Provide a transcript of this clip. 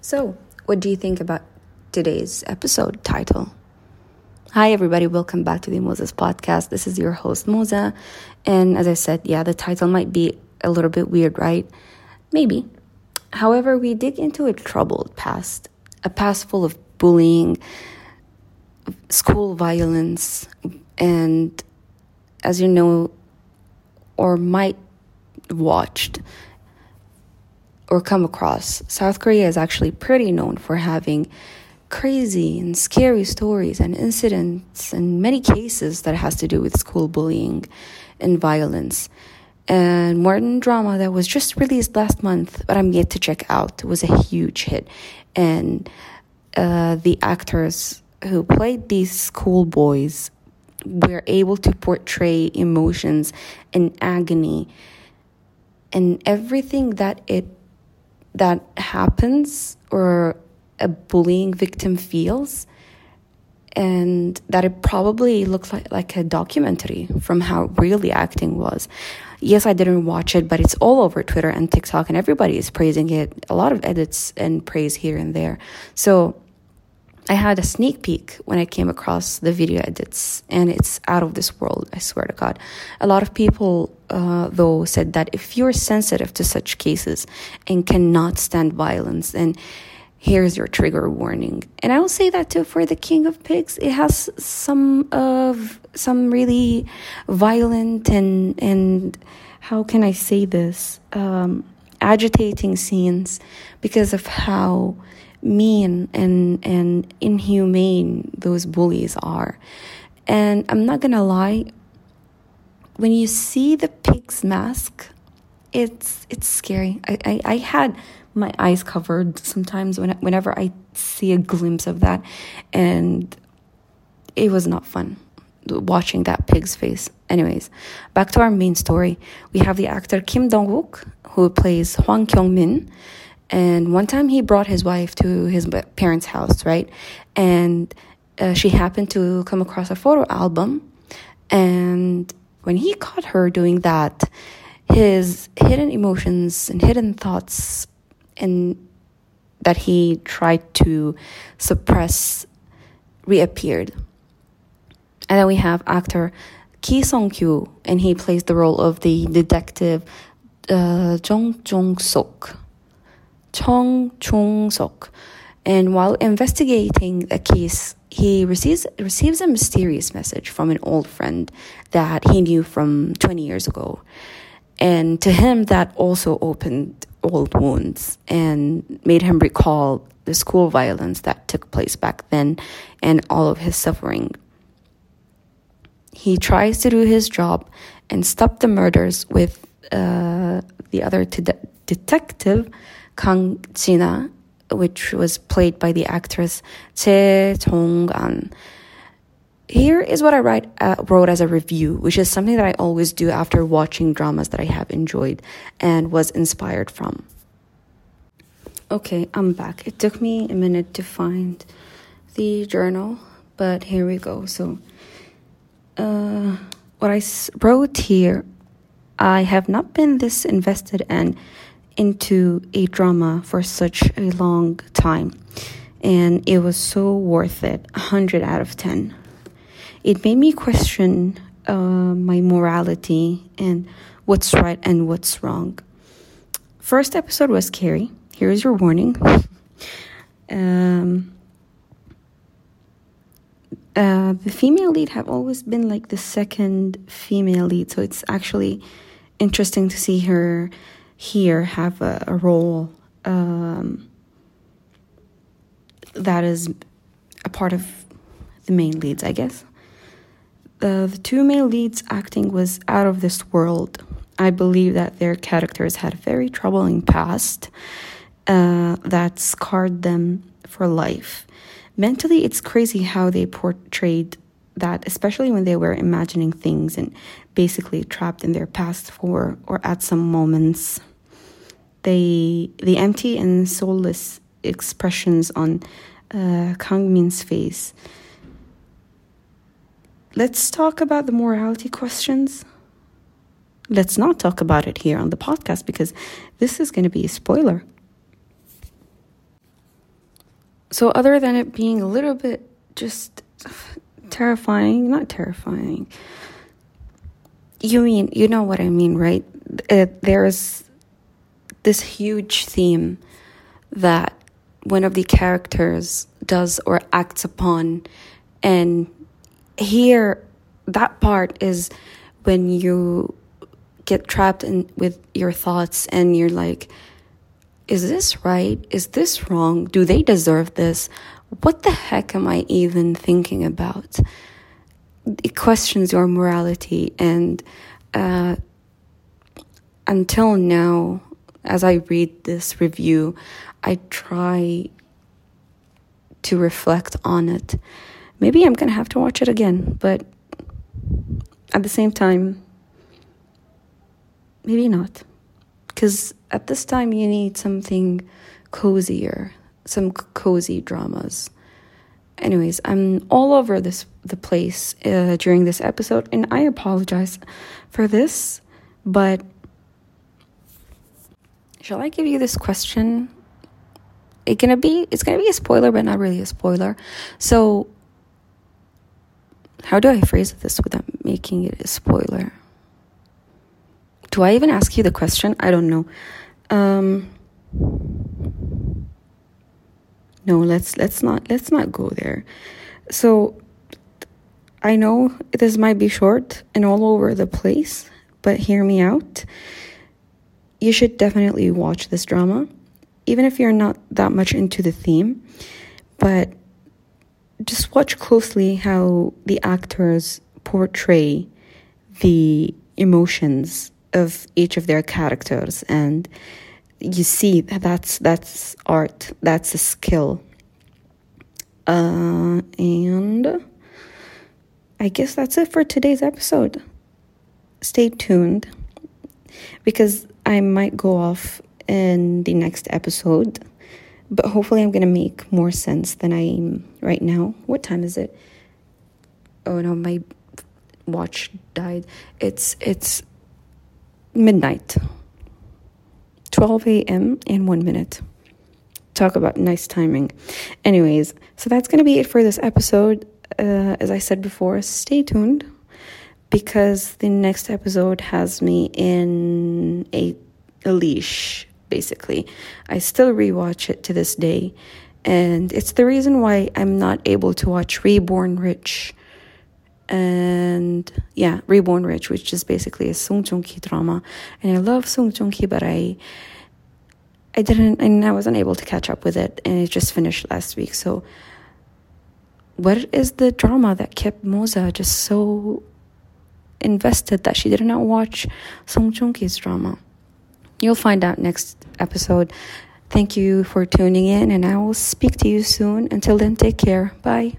So, what do you think about today's episode title? Hi, everybody. Welcome back to the Moza's podcast. This is your host, Moza. And as I said, yeah, the title might be a little bit weird, right? Maybe. However, we dig into a troubled past, a past full of bullying, school violence, and as you know, or might watched or come across, South Korea is actually pretty known for having crazy and scary stories and incidents and many cases that has to do with school bullying and violence. And modern drama that was just released last month, but I'm yet to check out, was a huge hit. And uh, the actors who played these schoolboys were able to portray emotions and agony and everything that it that happens or a bullying victim feels and that it probably looks like, like a documentary from how real the acting was. Yes, I didn't watch it, but it's all over Twitter and TikTok, and everybody is praising it. A lot of edits and praise here and there. So I had a sneak peek when I came across the video edits, and it's out of this world, I swear to God. A lot of people, uh, though, said that if you're sensitive to such cases and cannot stand violence, then here's your trigger warning. And I will say that too for The King of Pigs. It has some of some really violent and, and how can I say this? Um, agitating scenes because of how mean and and inhumane those bullies are. And I'm not gonna lie, when you see the pig's mask, it's it's scary. I, I, I had my eyes covered sometimes when whenever I see a glimpse of that, and it was not fun watching that pig's face. Anyways, back to our main story. We have the actor Kim Dong Wook who plays Hwang Kyung Min and one time he brought his wife to his parents' house, right? And uh, she happened to come across a photo album. And when he caught her doing that, his hidden emotions and hidden thoughts and that he tried to suppress reappeared. And then we have actor Ki Song Kyu, and he plays the role of the detective uh, Jong Jong Sok. Chong Chung Sok. And while investigating the case, he receives receives a mysterious message from an old friend that he knew from 20 years ago. And to him, that also opened old wounds and made him recall the school violence that took place back then and all of his suffering. He tries to do his job and stop the murders with uh, the other detective Kang Jina, which was played by the actress Chae Jung-an. Here is what I write, uh, wrote as a review, which is something that I always do after watching dramas that I have enjoyed and was inspired from. Okay, I'm back. It took me a minute to find the journal, but here we go. So, uh, what I wrote here, I have not been this invested and into a drama for such a long time, and it was so worth it 100 out of 10. It made me question uh, my morality and what's right and what's wrong. First episode was scary. Here's your warning. um, uh, the female lead have always been like the second female lead, so it's actually interesting to see her here have a, a role um, that is a part of the main leads, I guess. The, the two male leads acting was out of this world. I believe that their characters had a very troubling past uh, that scarred them for life. Mentally, it's crazy how they portrayed that, especially when they were imagining things and basically trapped in their past for or at some moments they the empty and soulless expressions on uh, Kang Min's face. Let's talk about the morality questions. Let's not talk about it here on the podcast because this is going to be a spoiler. so, other than it being a little bit just terrifying, not terrifying, you mean, you know what I mean, right? There's this huge theme that one of the characters does or acts upon. And here, that part is when you get trapped in with your thoughts and you're like, is this right? Is this wrong? Do they deserve this? What the heck am I even thinking about? It questions your morality. And uh, until now, as I read this review, I try to reflect on it. Maybe I'm going to have to watch it again, but at the same time, maybe not. Because at this time, you need something cozier, some cozy dramas. Anyways, I'm all over this the place uh, during this episode, and I apologize for this, but shall I give you this question? It gonna be it's gonna be a spoiler, but not really a spoiler. So, how do I phrase this without making it a spoiler? Do I even ask you the question? I don't know. Um, no, let's let's not let's not go there. So I know this might be short and all over the place, but hear me out. You should definitely watch this drama, even if you're not that much into the theme. But just watch closely how the actors portray the emotions of each of their characters and you see that that's that's art that's a skill. Uh, and i guess that's it for today's episode. Stay tuned because i might go off in the next episode but hopefully i'm going to make more sense than i am right now what time is it oh no my watch died it's it's midnight, 12 a.m. and one minute. Talk about nice timing. Anyways, so that's going to be it for this episode. Uh, as I said before, stay tuned because the next episode has me in a, a leash, basically. I still rewatch it to this day. And it's the reason why I'm not able to watch Reborn Rich and yeah, Reborn Rich, which is basically a Song Joong Ki drama. And I love Song Joong Ki, but I I didn't and I wasn't able to catch up with it and it just finished last week. So what is the drama that kept Moza just so invested that she did not watch Song Joong Ki's drama? You'll find out next episode. Thank you for tuning in and I will speak to you soon. Until then, take care. Bye.